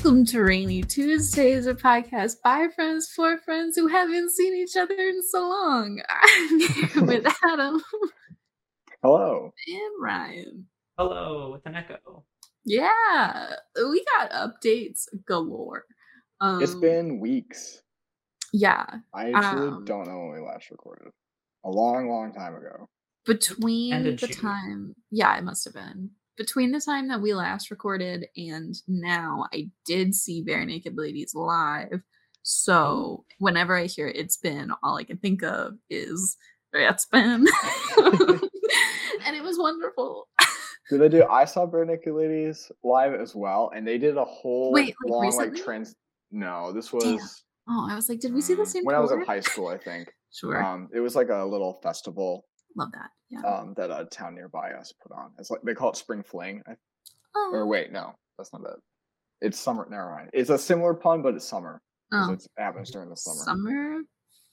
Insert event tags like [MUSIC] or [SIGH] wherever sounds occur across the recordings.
Welcome to Rainy Tuesdays, a podcast by friends for friends who haven't seen each other in so long. [LAUGHS] I'm here with [LAUGHS] Adam Hello. and Ryan. Hello with an echo. Yeah, we got updates galore. Um, It's been weeks. yeah I actually um, don't know when we last recorded. A long, long time ago. between the June. time. Yeah, it must have been between the time that we last recorded and now. I did see Barenaked Ladies live. So whenever I hear it's been, all I can think of is it's been, [LAUGHS] [LAUGHS] and it was wonderful. Did they do? I saw Barenaked Ladies live as well, and they did a whole Wait, like, long recently? like trans. No, this was Damn. Oh, I was like, did we see the mm, same? when I was in high school. I think [LAUGHS] Sure, um, it was like a little festival love that. Yeah. um, that a town nearby us put on. It's like they call it Spring Fling. I, oh, or wait, no, that's not it. It's summer. Never mind. It's a similar pun, but it's summer. oh, it happens during the summer. summer.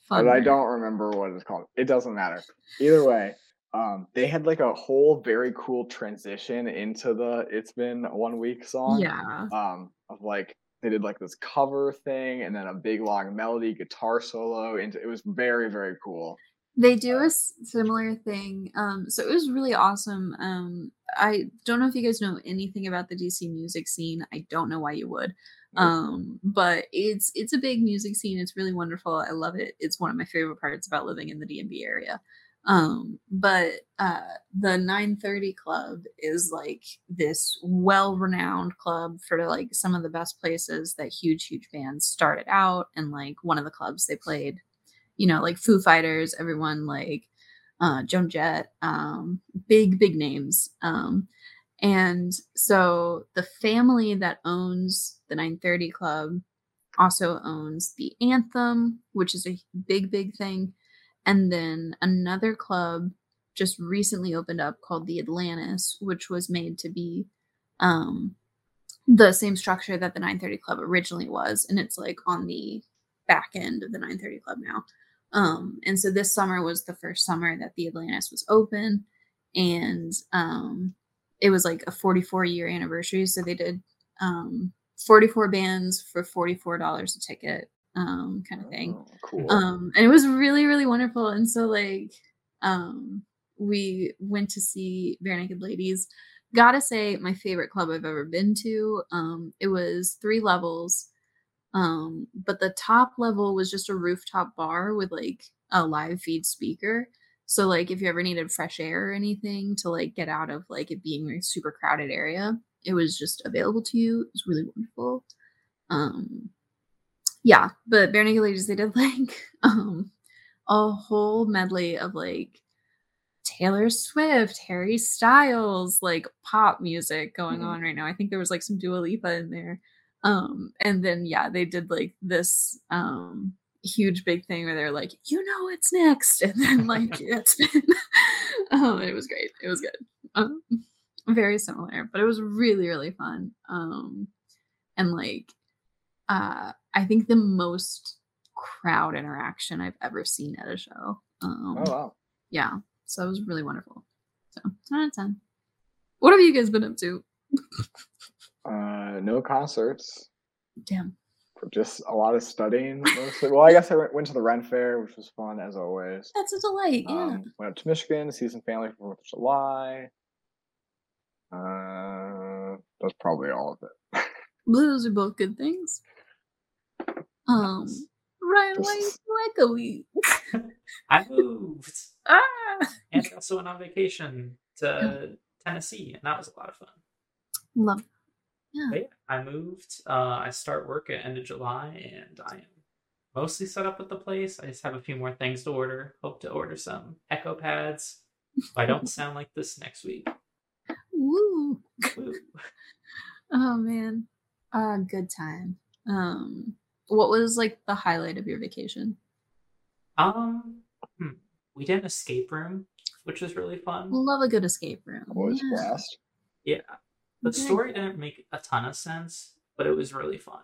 Fun. But I don't remember what it's called. It doesn't matter. Either way, um, they had like a whole very cool transition into the "It's Been One Week" song. Yeah. Um, of like they did like this cover thing, and then a big long melody guitar solo. Into it was very very cool. They do a similar thing. Um, so it was really awesome. Um, I don't know if you guys know anything about the DC music scene. I don't know why you would. Um, but it's it's a big music scene. It's really wonderful. I love it. It's one of my favorite parts about living in the DMV area. Um, but uh, the 930 Club is like this well-renowned club for like some of the best places that huge, huge bands started out. And like one of the clubs they played you know, like Foo Fighters, everyone like uh, Joan Jett, um, big, big names. Um, and so the family that owns the 930 Club also owns the Anthem, which is a big, big thing. And then another club just recently opened up called the Atlantis, which was made to be um, the same structure that the 930 Club originally was. And it's like on the back end of the 930 Club now. Um, and so this summer was the first summer that the Atlantis was open, and um, it was like a 44 year anniversary. So they did um, 44 bands for $44 a ticket, um, kind of thing. Oh, cool. Um, and it was really, really wonderful. And so like um we went to see Barenaked Ladies. Gotta say, my favorite club I've ever been to. Um, it was three levels. Um, but the top level was just a rooftop bar with like a live feed speaker. So like if you ever needed fresh air or anything to like get out of like it being a super crowded area, it was just available to you. It was really wonderful. Um yeah, but Barenaked Ladies, they did [LAUGHS] like um a whole medley of like Taylor Swift, Harry Styles, like pop music going Mhm. on right now. I think there was like some Dua Lipa in there. Um, and then yeah, they did like this um huge big thing where they're like, you know what's next, [LAUGHS] and then like it's been [LAUGHS] um it was great. It was good. Um very similar, but it was really, really fun. Um and like uh I think the most crowd interaction I've ever seen at a show. Um oh wow. yeah. So it was really wonderful. So 10 out of 10. What have you guys been up to? [LAUGHS] Uh, no concerts. Damn. For just a lot of studying. Mostly. Well, I guess I went, went to the Ren Fair, which was fun as always. That's a delight. Yeah. Um, went up to Michigan to see some family for Fourth of July. Uh, that's probably all of it. Those are both good things. Um Ryan, why are you Just- so echoey? I moved [LAUGHS] Ah and I also went on vacation to [LAUGHS] Tennessee, and that was a lot of fun. love yeah. Yeah, I moved. Uh, I start work at end of July, and I am mostly set up with the place. I just have a few more things to order. Hope to order some Echo pads. If I don't [LAUGHS] sound like this next week. Woo. Woo. Oh man. Uh good time. Um what was like the highlight of your vacation? Um, hmm, we did an escape room, which was really fun. Love a good escape room. Always yeah. blast. Yeah, the story didn't make a ton of sense, but it was really fun.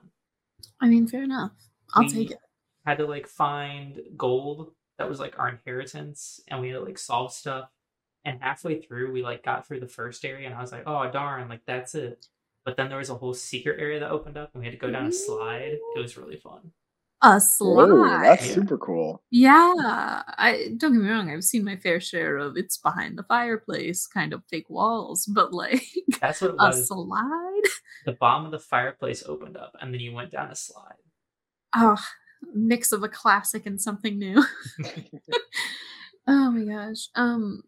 I mean, fair enough. I'll We take it. Had to like find gold that was like our inheritance, and we had to like solve stuff. And halfway through, we like got through the first area, and I was like, "Oh darn! Like that's it." But then there was a whole secret area that opened up, and we had to go down a mm-hmm. slide. It was really fun. A Ooh, slide. that's super cool. Yeah, I don't get me wrong. I've seen my fair share of it's behind the fireplace kind of fake walls, but like That's what [LAUGHS] a was. slide. the bottom of the fireplace opened up, and then you went down a slide. Oh, mix of a classic and something new. [LAUGHS] [LAUGHS] oh my gosh. Um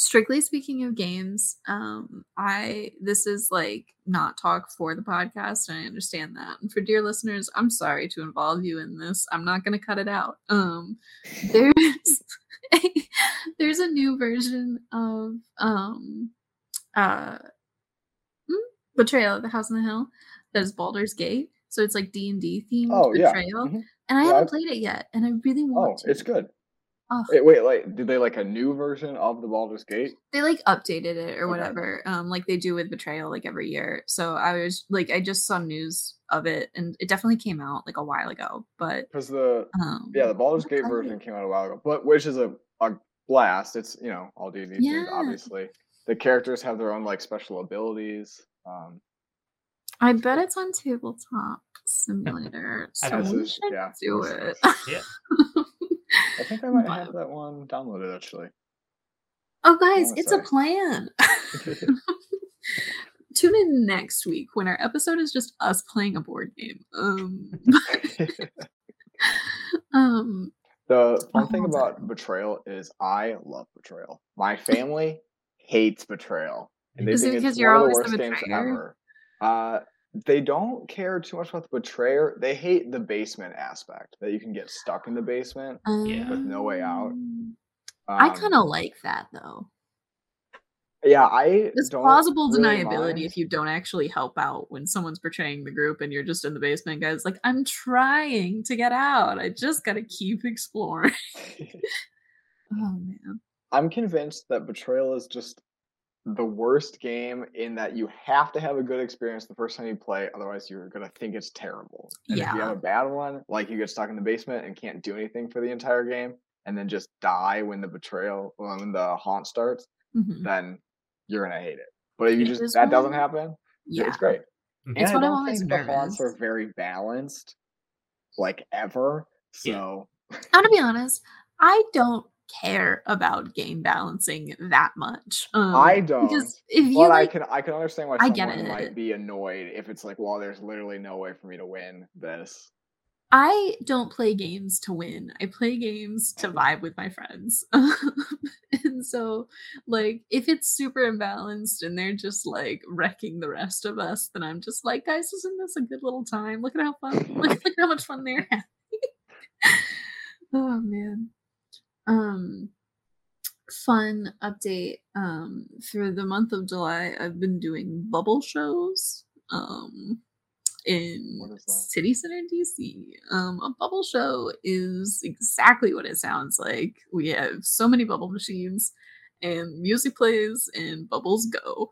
strictly speaking of games, um I this is like not talk for the podcast and I understand that. And for dear listeners, I'm sorry to involve you in this. I'm not going to cut it out. Um there's a, [LAUGHS] there's a new version of um uh hmm, Betrayal of the House on the Hill that is Baldur's Gate. So it's like D&D themed Oh yeah. Betrayal. mhm. And I Yeah, haven't I've- played it yet, and I really Oh, want to. it's good. Oh, Wait, wait, like, did they like a new version of the Baldur's Gate? they like updated it or Okay. whatever, um, like they do with Betrayal, like every year. So I was like, I just saw news of it, and it definitely came out like a while ago. But Because the um, yeah, the Baldur's Gate excited. version came out a while ago, but which is a, a blast. It's you know all D and D Yeah. obviously. The characters have their own like special abilities. Um, I bet it's on Tabletop Simulator. [LAUGHS] I So bet we is- should yeah, do it. Yeah. [LAUGHS] I think I might But- have that one downloaded actually. Oh, guys, wanna it's a [LAUGHS] plan. [LAUGHS] Tune in next week when our episode is just us playing a board game. Um, [LAUGHS] um, the fun thing Oh, about betrayal is I love betrayal. My family hates betrayal, and they Is it because it's you're one the always the worst games betrayer? ever. Uh, they don't care too much about the betrayer. They hate the basement aspect that you can get stuck in the basement. Yeah. With no way out. um, I Um, kind of like that though. yeah. I It's don't plausible really deniability mind. if you don't actually help out when someone's betraying the group and you're just in the basement, guys. Like, I'm trying to get out. I just gotta keep exploring. [LAUGHS] [LAUGHS] oh man. I'm convinced that Betrayal is just the worst game in that you have to have a good experience the first time you play, otherwise you're gonna think it's terrible. And if you have a bad one, like you get stuck in the basement and can't do anything for the entire game, and then just die when the betrayal when the haunt starts, Mhm. then you're gonna hate it. But if you It just is that doesn't happen, Yeah. it's great. Mhm. It's I when I'm don't always think the haunts are very balanced, like ever. Yeah. So Now, to be honest, I don't care about game balancing that much. Um, I don't. because if you But I can I can understand why I get someone it. might be annoyed if it's like, well, there's literally no way for me to win this. I don't play games to win. I play games to vibe with my friends. [LAUGHS] and so, like, if it's super imbalanced and they're just like wrecking the rest of us, then I'm just like, guys, isn't this a good little time? Look at how fun, look, look at how much fun they're [LAUGHS] having. [LAUGHS] oh man. Um, fun update. Um, through the month of July, I've been doing bubble shows. Um, in is? City Center, DC. Um, a bubble show is exactly what it sounds like. We have so many bubble machines, and music plays, and bubbles go.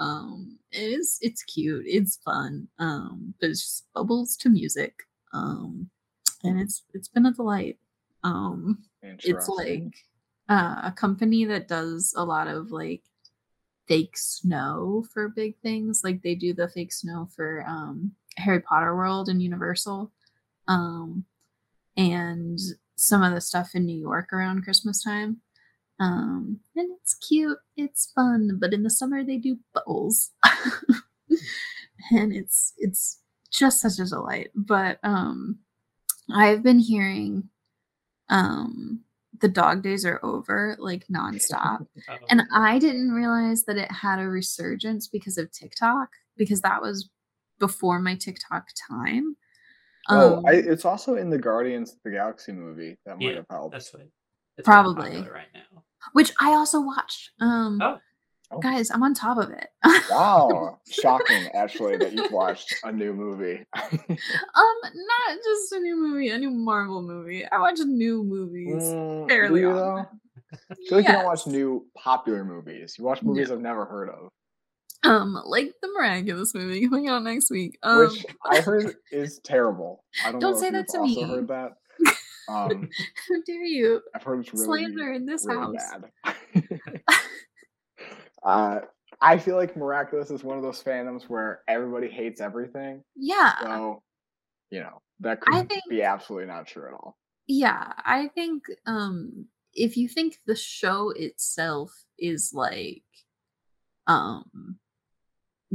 Um, it's it's cute, it's fun. Um, but it's just bubbles to music. Um, and it's it's been a delight. Um, it's like uh, a company that does a lot of like fake snow for big things. Like they do the fake snow for um harry potter world and universal. Um and some of the stuff in new york around christmas time. Um and it's cute it's fun but in the summer they do bubbles [LAUGHS] and it's it's just such a delight. But um i've been hearing um the dog days are over like nonstop [LAUGHS] Oh, and I didn't realize that it had a resurgence because of TikTok, because that was before my TikTok time. oh, I, Um, it's also in the Guardians of the Galaxy movie that might yeah, have helped. that's what. It's Probably. right now. which I also watched. Um, Oh. Oh. Guys, I'm on top of it. Wow, shocking [LAUGHS] actually that you've watched a new movie. [LAUGHS] um, not just a new movie, a new Marvel movie. I watch new movies Mm, fairly you, often. I feel like you don't watch new popular movies. You watch No. movies I've never heard of, Um, like the Miraculous movie [LAUGHS] coming out next week. Um, which I heard is terrible. I don't, Don't know say that to also me. heard that. Um, how dare you I've heard it's really slander in this really house? Bad. uh, I feel like Miraculous is one of those fandoms where everybody hates everything. Yeah. So, you know, that could think be absolutely not true at all. Yeah, I think um if you think the show itself is like um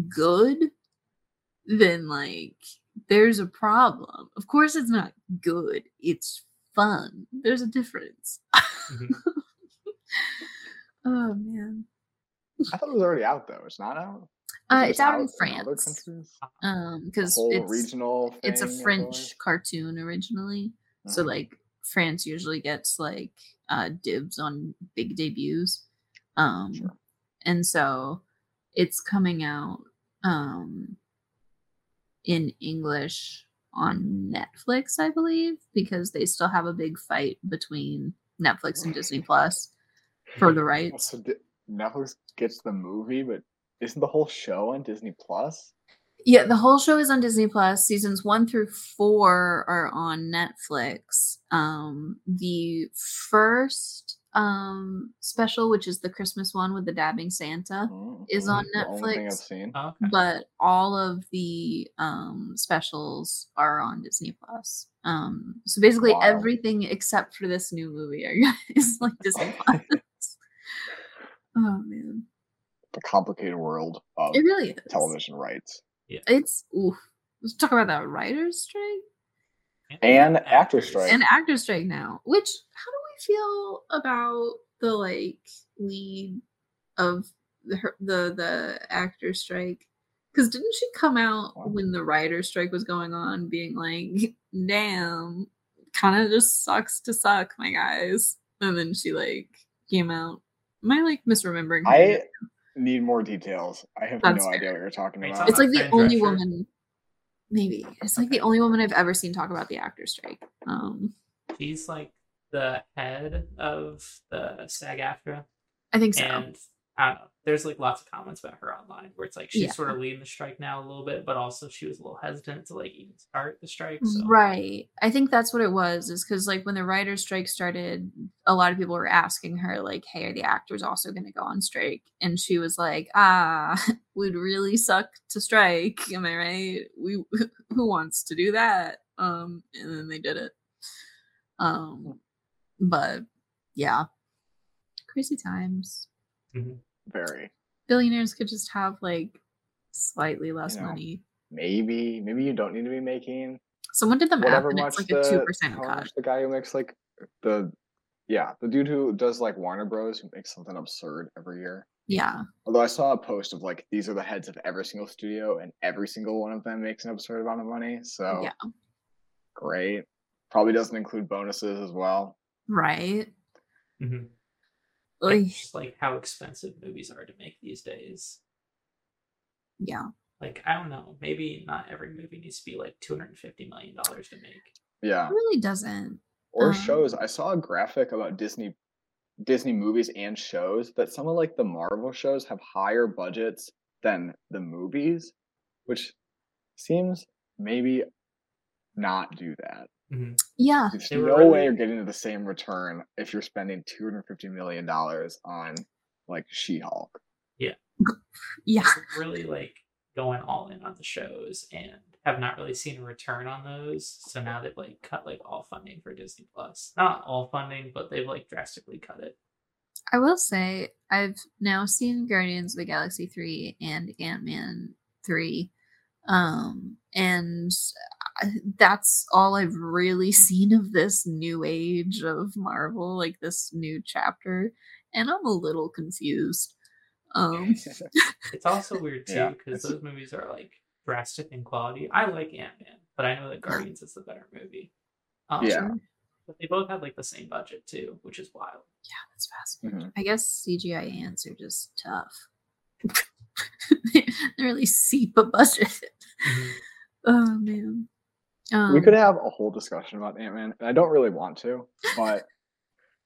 good, then like there's a problem. Of course it's not good. It's fun. There's a difference. Mhm. [LAUGHS] oh man. I thought it was already out though. It's not out. Uh it's it out in France. Um because whole it's regional. it's a thing, I feel French cartoon originally. So Mhm. like France usually gets like uh dibs on big debuts. Um Sure. and so it's coming out um in English on Netflix, I believe, because they still have a big fight between Netflix and Disney Plus for the [LAUGHS] rights. Netflix gets the movie, but isn't the whole show on Disney Plus? Yeah, the whole show is on Disney Plus. Seasons one through four are on Netflix. Um, the first um special, which is the Christmas one with the dabbing Santa, Mm, is on the I've Netflix. seen. Oh, okay. but all of the um specials are on Disney Plus. Um, so basically Wow. everything except for this new movie are is [LAUGHS] like Disney [LAUGHS] Plus. Oh man, The complicated world of it really is. television rights Yeah, It's oof. Let's talk about that writers' strike. and actor strike. and actor strike now. Which how do we feel about the like lead of the her- the the actor strike? Because didn't she come out when the writer strike was going on, being like, "Damn, kind of just sucks to suck, my guys," and then she like came out. Am I like misremembering? I need more details. I have That's no idea what you're talking about. it's like the Fran only Drescher. woman. Maybe it's like the only woman I've ever seen talk about the actor strike. Um, She's like the head of the SAG AFTRA. I think so. And I don't know. There's like lots of comments about her online where it's like she's Yeah. sort of leading the strike now a little bit, but also she was a little hesitant to like even start the strike. So Right. I think that's what it was, is because like when the writer's strike started, a lot of people were asking her, like, hey, are the actors also gonna go on strike? And she was like, ah, [LAUGHS] would really suck to strike. Am I right? We [LAUGHS] who wants to do that? Um, and then they did it. Um, but yeah. Crazy times. Very. Billionaires could just have like slightly less You know, money. Maybe, maybe you don't need to be making Someone did the math whatever and it's like the a two percent cut. the guy who makes like the yeah the dude who does like Warner Bros who makes something absurd every year. Yeah. Although I saw a post of like these are the heads of every single studio and every single one of them makes an absurd amount of money. So Yeah. great. Probably doesn't include bonuses as well. Right. Mhm. Oy. it's just like how expensive movies are to make these days. Yeah. Like I don't know, maybe not every movie needs to be like two hundred and fifty million dollars to make. Yeah. It really doesn't. Or Um, shows. I saw a graphic about Disney Disney movies and shows that some of like the Marvel shows have higher budgets than the movies, which seems maybe not do that. Mhm. Yeah. There's no were way you're getting the same return if you're spending two hundred fifty million dollars on like She-Hulk. Yeah. They're really like going all in on the shows and have not really seen a return on those. So now they've like cut like all funding for Disney Plus. Not all funding, but they've like drastically cut it. I will say I've now seen Guardians of the Galaxy 3 and Ant-Man 3. Um and I- that's all I've really [LAUGHS] seen of this new age of Marvel, like this new chapter, and I'm a little confused. Um [LAUGHS] It's also weird too because it's- those movies are like drastic in quality. I like Ant Man, but I know that [LAUGHS] Guardians is the better movie. Um, Yeah. but they both had like the same budget too, which is wild. Yeah, that's fascinating. Mhm. I guess CGI ants are just tough. they really seep a budget. Oh man. Um, we could have a whole discussion about Ant-Man, and I don't really want to, but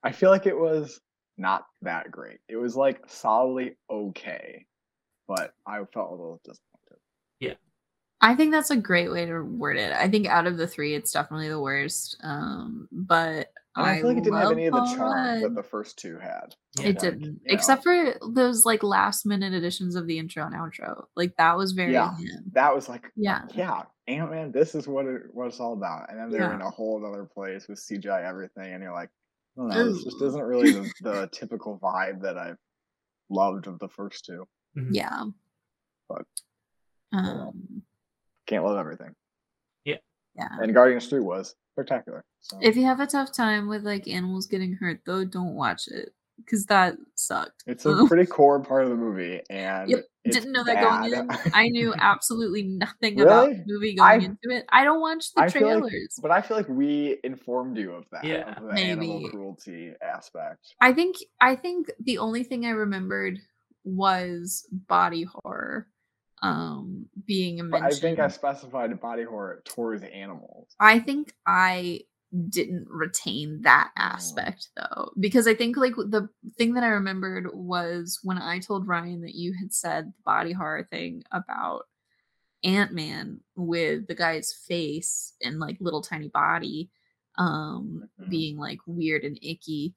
I feel like it was not that great. It was like solidly okay, but I felt a little disappointed. Yeah. I think that's a great way to word it. I think out of the three, it's definitely the worst. Um, but And I, feel like it didn't have any of the Paul charm that the first two had. Yeah. It didn't, you except for those like last minute additions of the intro and outro. Like that was very Yeah. him. that was like, Yeah, yeah, Ant Man, this is what it was all about. And then they're Yeah. in a whole other place with CGI everything, and you're like, I don't know, this just isn't really the, the typical vibe that I've loved of the first two. Mhm. yeah. But, well. Um, Can't love everything. Yeah, yeah. And Guardians 3 was spectacular. So If you have a tough time with like animals getting hurt, though, don't watch it because that sucked. it's [LAUGHS] a pretty core part of the movie, and Yep, Didn't know that going in. [LAUGHS] I knew absolutely nothing about the movie going I- into it. I don't watch the I feel like- trailers. But I feel like we informed you of that, Yeah. of the animal Maybe. cruelty aspect. I think I think the only thing I remembered was body horror um being a mention. I think I specified body horror towards animals. I think I didn't retain that Oh. aspect though because I think like the thing that I remembered was when I told Ryan that you had said the body horror thing about Ant-Man with the guy's face and like little tiny body um Mhm. being like weird and icky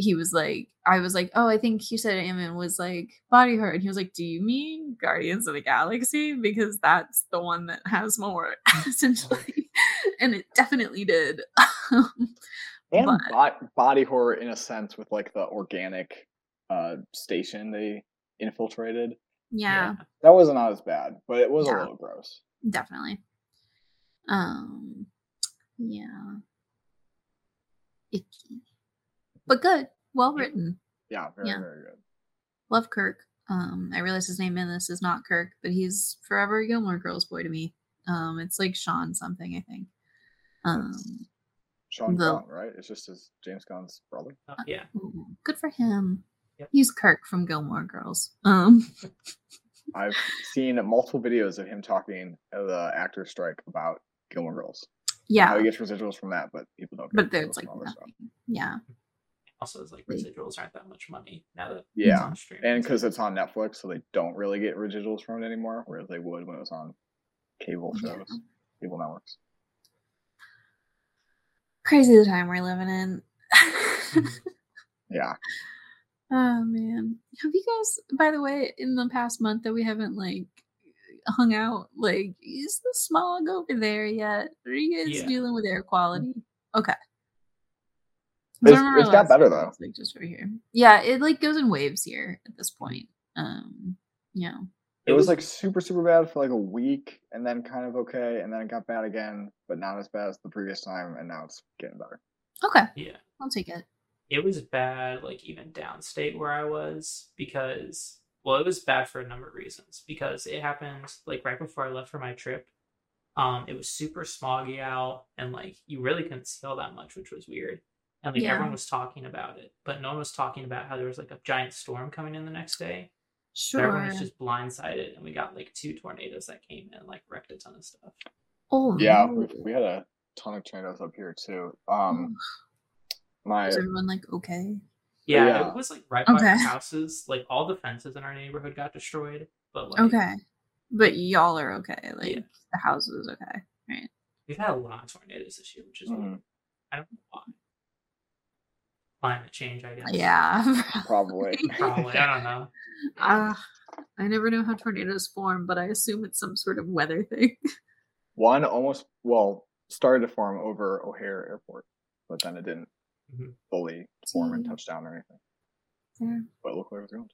he was like I was like oh I think you said Ant-Man was like body horror and he was like do you mean Guardians of the Galaxy? Because that's the one that has more [LAUGHS] essentially. And it definitely did. [LAUGHS] And But- bo- body horror in a sense with like the organic uh station they infiltrated. yeah, That wasn't as bad, but it was a little gross. definitely. Um yeah. Icky but good well written Yeah, very, Yeah. very good. love kirk um i realize his name in this is not kirk but he's forever a gilmore girls boy to me um it's like sean something i think um Sean the- Gunn, right? It's just his James Gunn's brother. Uh, yeah. ooh, good for him Yep. he's kirk from gilmore girls um [LAUGHS] I've seen multiple videos of him talking at the actor strike about Gilmore Girls. Yeah. How yeah he gets residuals from that, but people don't. but there's like from nothing yeah Also, it's like Like- residuals aren't that much money now that it's Yeah, on streaming. and because it's on Netflix, so they don't really get residuals from it anymore, whereas they would when it was on cable Yeah. shows, cable networks. crazy the time we're living in mm-hmm. [LAUGHS] Yeah, Oh man. Have you guys by the way, in the past month that we haven't like hung out, like is the smog over there yet? Are you guys Yeah. dealing with air quality? Okay. 'Cause It's- remember it's got better, though. Like just over here. Yeah, it like goes in waves here at this point. Um yeah. it was like super super bad for like a week, and then kind of okay, and then it got bad again, but not as bad as the previous time, and now it's getting better. Okay, yeah. I'll take it. it was bad like even downstate where i was because well it was bad for a number of reasons because it happened like right before i left for my trip um it was super smoggy out and like you really couldn't see all that much which was weird and like Yeah. everyone was talking about it but no one was talking about how there was like a giant storm coming in the next day so Sure. everyone was just blindsided and we got like two tornadoes that came in and like wrecked a ton of stuff oh Yeah, no. we, we had a ton of tornadoes up here too. Um, my Is everyone like okay? yeah, yeah. it was like right by our houses like all the fences in our neighborhood got destroyed but like Okay. But y'all are okay. Like Yeah. the house is okay. Right. We've had a lot of tornadoes this year, which is weird. Mhm. I don't know why. Climate change, I guess. Yeah. [LAUGHS] probably [LAUGHS] Probably. I don't know. Uh, I never know how tornadoes form, but I assume it's some sort of weather thing. [LAUGHS] one almost well started to form over O'Hare Airport, but then it didn't Mhm. fully form and Mm. touch down or anything. Yeah. But look where it was going.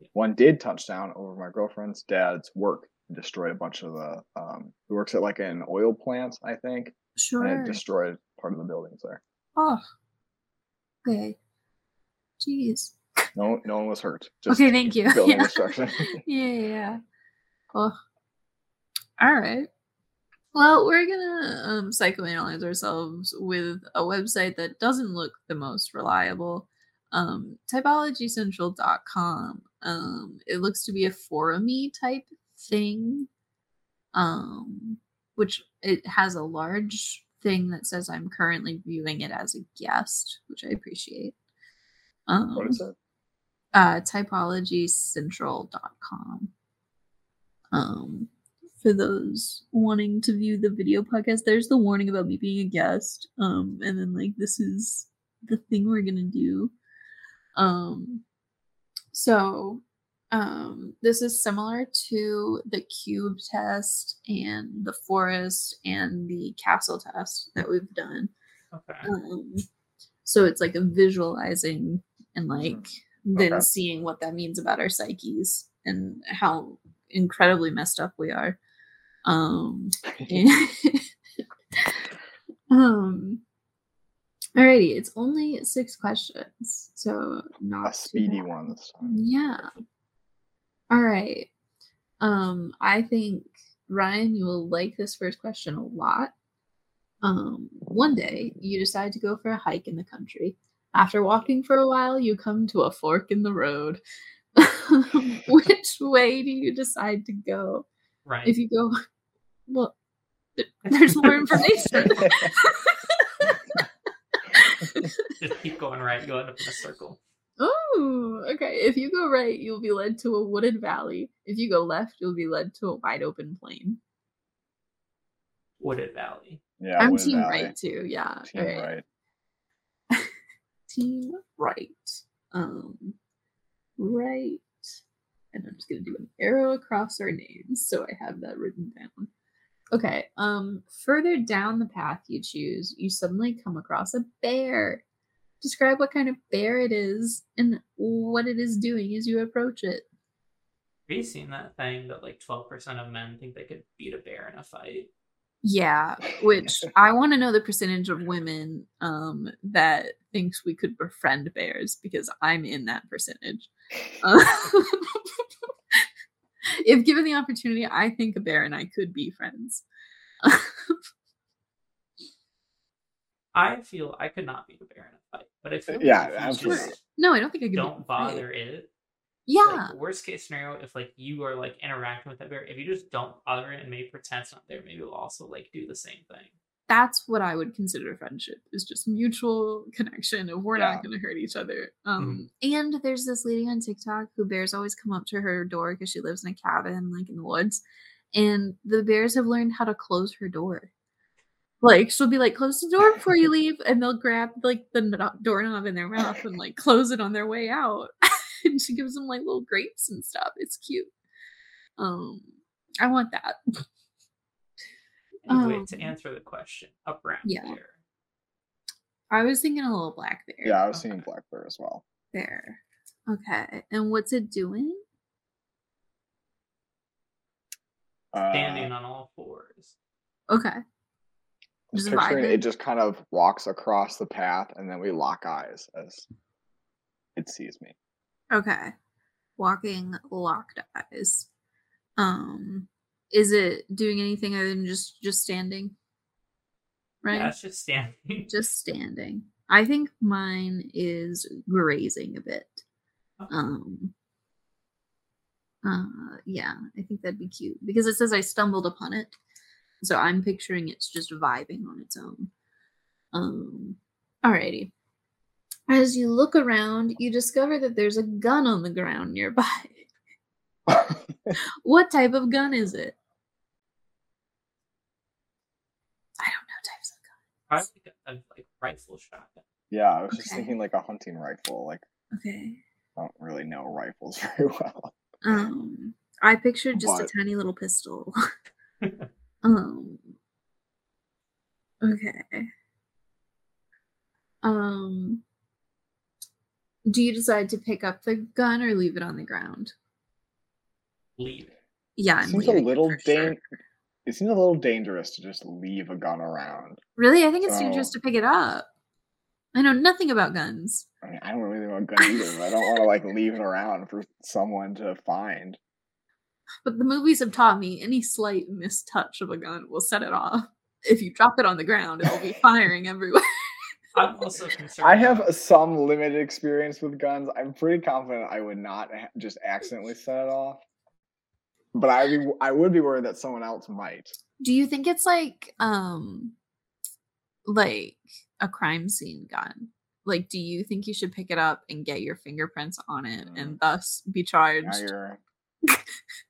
Yeah. One did touch down over my girlfriend's dad's work and destroyed a bunch of the. Um, he works at like an oil plant, I think, and Sure. it destroyed part of the buildings there. oh. Okay. Jeez. No, no one was hurt. Just Okay, thank you. Building Yeah. destruction. [LAUGHS] yeah, yeah. Oh. All right. Well, we're gonna um, psychoanalyze ourselves with a website that doesn't look the most reliable. Um, typologycentral.com. Um, it looks to be a forumy type thing. Um, which it has a large thing that says I'm currently viewing it as a guest, which I appreciate. Um, what is it? uh typologycentral.com um for those wanting to view the video podcast there's the warning about me being a guest um and then like this is the thing we're gonna do. Um, so um, this is similar to the cube test and the forest and the castle test that we've done. Okay. Um, so it's like a visualizing and like then Okay. seeing what that means about our psyches and how incredibly messed up we are. Um, [LAUGHS] um, alrighty, it's only six questions, so not a speedy bad. one this time. Yeah. All right. Um, I think Ryan, you will like this first question a lot. Um, one day you decide to go for a hike in the country. After walking for a while, you come to a fork in the road. [LAUGHS] Which way do you decide to go? Right. If you go, well, [LAUGHS] there's more information. Just keep going right. You'll end up in a circle. Oh, okay. If you go right, you'll be led to a wooded valley. If you go left, you'll be led to a wide open plain. Wooded Valley. Yeah, I'm Wooded team Valley. right too. Yeah. Team alright. right. [LAUGHS] Team right. Um, right. And I'm just gonna do an arrow across our names so I have that written down. Okay. Um, further down the path you choose, you suddenly come across a bear. Describe what kind of bear it is and what it is doing as you approach it. Have you seen that thing that like 12% of men think they could beat a bear in a fight? Yeah, which I want to know the percentage of women um that thinks we could befriend bears because I'm in that percentage. Uh, [LAUGHS] if given the opportunity, I think a bear and I could be friends. [LAUGHS] I feel I could not beat a bear in a fight, but I feel Yeah, if you absolutely. just no, I don't think I could. don't fight. bother it. Yeah, Like, worst case scenario, if like you are like interacting with that bear, if you just don't bother it and maybe pretend it's not there, maybe it'll also like do the same thing. that's what I would consider friendship is just mutual connection of we're Yeah. not going to hurt each other. Um, and there's this lady on TikTok who bears always come up to her door because she lives in a cabin like in the woods, and the bears have learned how to close her door. Like she'll be like, "Close the door before you [LAUGHS] leave," and they'll grab like the kno- doorknob in their mouth and like close it on their way out. [LAUGHS] and she gives them like little grapes and stuff. It's cute. Um, I want that. Anyway, to Um, answer the question, a brown yeah. bear. I was thinking a little black bear. Yeah, I was Okay. seeing Black Bear as well. There. Okay. And what's it doing? Uh, Standing on all fours. Okay. I'm Just picturing vibing. it just kind of walks across the path and then we lock eyes as it sees me. Okay. Walking locked eyes. Um is it doing anything other than just just standing? Right? Yeah, it's just standing. [LAUGHS] Just standing. I think mine is grazing a bit. Okay. Um uh yeah, I think that'd be cute because it says I stumbled upon it. So I'm picturing it's just vibing on its own. Um alrighty. As you look around, you discover that there's a gun on the ground nearby. [LAUGHS] what type of gun is it? I don't know types of guns. Probably like a, a like rifle shotgun. yeah, I was just thinking like a hunting rifle. Like Okay. I don't really know rifles [LAUGHS] very well. Um, I pictured just But- a tiny little pistol. [LAUGHS] um. Okay. Um. Do you decide to pick up the gun or leave it on the ground? Leave. Yeah, It I'm seems a little for sure. It seems a little dangerous to just leave a gun around. Really, I think it's dangerous to pick it up. I know nothing about guns. I mean, I don't really know a gun either. but I don't want to like leave it around for someone to find. But the movies have taught me any slight mistouch of a gun will set it off. If you drop it on the ground, it'll be firing everywhere. [LAUGHS] I'm also concerned. I have some limited experience with guns. I'm pretty confident I would not ha- just accidentally set it off. But I be, I would be worried that someone else might. Do you think it's like um like a crime scene gun? Like do you think you should pick it up and get your fingerprints on it and thus be Now charged? You're.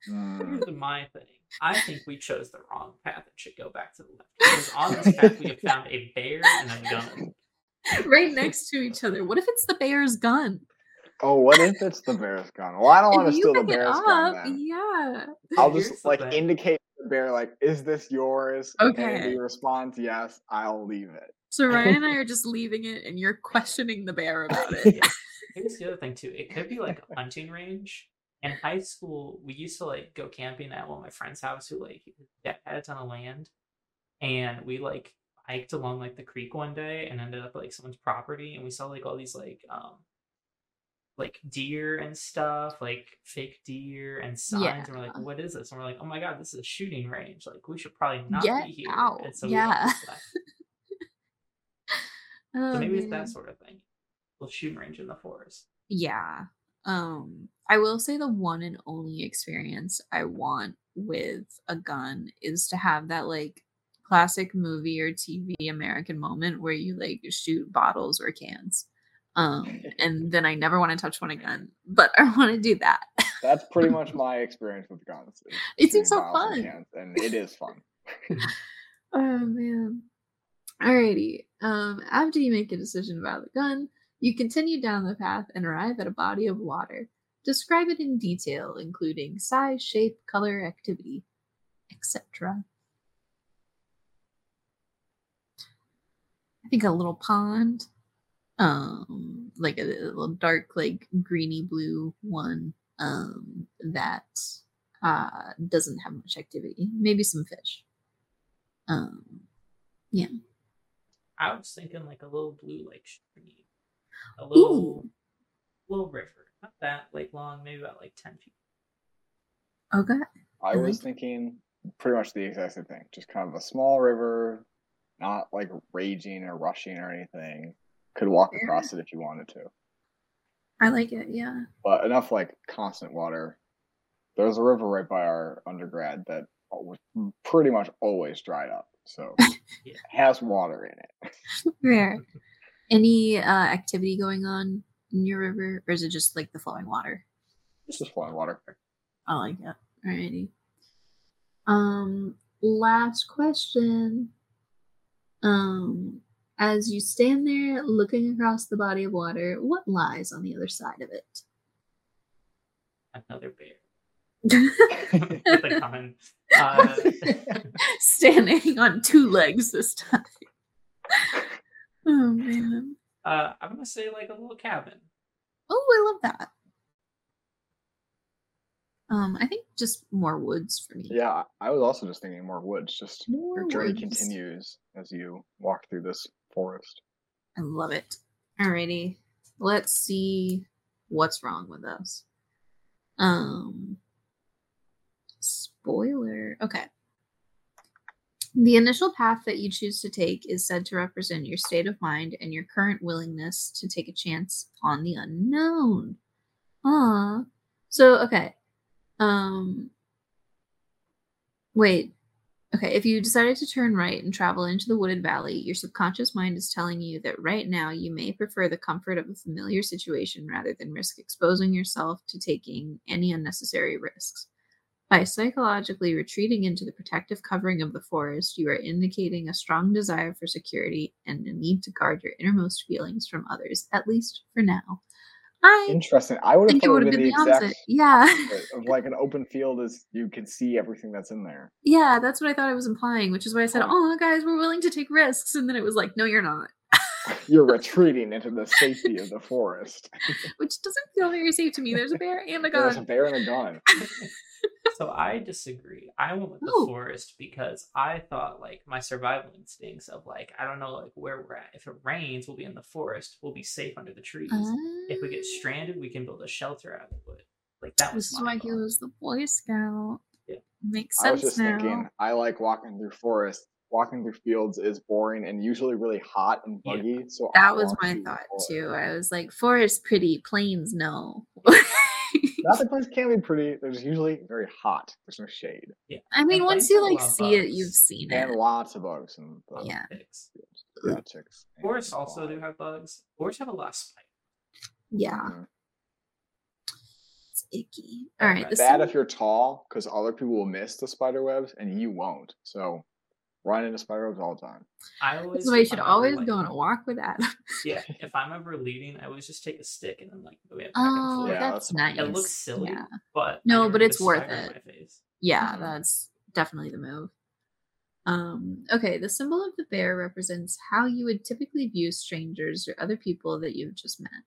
Hmm. Here's my thing. I think we chose the wrong path and should go back to the left. Because on this path we have found a bear and a gun. right next to each other. What if it's the bear's gun? Oh, what if it's the bear's gun? Well, I don't want to steal the pick it bear's gun. up, Then. yeah. I'll just the like thing. indicate the bear, like, "Is this yours?" And if Okay. he responds yes, I'll leave it. So [LAUGHS] Ryan and I are just leaving it, and you're questioning the bear about it. Yeah. Here's the other thing too. It could be like a hunting range. In high school, we used to like go camping at one of my friend's house who like had a ton of land, and we like hiked along like the creek one day and ended up like someone's property, and we saw like all these like um like deer and stuff, like fake deer and signs, and we're like, "What is this?" And we're like, "Oh my god, this is a shooting range. Like we should probably not Get be here." out. And so Yeah. [LAUGHS] Oh, So maybe it's that sort of thing. Little shooting range in the forest. Yeah. Um, I will say the one and only experience I want with a gun is to have that like classic movie or TV American moment where you like shoot bottles or cans. Um, [LAUGHS] and then I never want to touch one again, but I want to do that. That's pretty [LAUGHS] much my experience with guns. It seems so bottles and fun. and it is fun. [LAUGHS] Oh man. Alrighty. Um, after you make a decision about the gun, you continue down the path and arrive at a body of water. Describe it in detail, including size, shape, color, activity, etc. I think a little pond. Um, like a, a little dark, like greeny blue one. Um, that uh doesn't have much activity. Maybe some fish. Um, yeah. I was thinking like a little blue like stream, a little Ooh. little river, not that like long, maybe about like ten feet. okay. I I was thinking pretty much the exact same thing. Just kind of a small river, not like raging or rushing or anything. Could walk Yeah. across it if you wanted to, I like it. Yeah. but enough like constant water. There's a river right by our undergrad that was pretty much always dried up, so [LAUGHS] Yeah. it has water in it. [LAUGHS] Fair. Any uh, activity going on in your river, or is it just like the flowing water? It's just flowing water. I like it. Alrighty. Um, last question. Um, as you stand there looking across the body of water, what lies on the other side of it? Another bear [LAUGHS] with a [LAUGHS] gun. Uh, Standing on two legs this time. [LAUGHS] Oh man. Uh, I'm gonna say like a little cabin. Oh, I love that. Um, I think just more woods for me. Yeah, I I was also just thinking more woods. Just More your journey woods. continues as you walk through this forest. I love it. Alrighty. Let's see what's wrong with us. Um spoiler. Okay. The initial path that you choose to take is said to represent your state of mind and your current willingness to take a chance on the unknown. Ah. So okay. Um wait. Okay, if you decided to turn right and travel into the wooded valley, your subconscious mind is telling you that right now you may prefer the comfort of a familiar situation rather than risk exposing yourself to taking any unnecessary risks. By psychologically retreating into the protective covering of the forest, you are indicating a strong desire for security and a need to guard your innermost feelings from others, at least for now. I Interesting. I would have thought would it have would been be the the exact opposite. Yeah. [LAUGHS] of like an open field is you can see everything that's in there. Yeah, that's what I thought I was implying, which is why I said. "Oh, guys, we're willing to take risks," and then it was like, "No, you're not," You're retreating into the safety of the forest. [LAUGHS] which doesn't feel very safe to me. There's a bear and a gun. There's a bear and a gun. [LAUGHS] So I disagree. I went with the Oh. forest because I thought like my survival instincts of like I don't know like where we're at. If it rains, we'll be in the forest. We'll be safe under the trees. if we get Ah, stranded, we can build a shelter out of wood. Like that was this is my why he was the Boy Scout. Yeah. Makes sense I was just now. thinking, I like walking through forests. Walking through fields is boring and usually really hot and Yeah. buggy. So I that was my through the thought forest. too. I was like, "Forest pretty, plains no." Not the [LAUGHS] plains can be pretty. There's usually very hot. There's no shade Yeah. I mean, And once you like lot of see it, you've seen and it. And lots of bugs and the Yeah. Ticks. yeah, chicks. and Forests also flies. do have bugs. Forests have a lot of spiders. Yeah, Mhm. it's icky. All right, Bad Bad if you're tall, because other people will miss the spider webs and you won't. So run into spider webs all the time. I always. That's why you should I'm ever, always like- go on a walk with that. [LAUGHS] Yeah, if I'm ever leading, I always just take a stick and I'm like go Oh. Yeah, that's that's fine. nice. It looks silly, Yeah, but No, but it's worth it. my face. yeah, Mhm. that's definitely the move. Um, okay, the symbol of the bear represents how you would typically view strangers or other people that you've just met.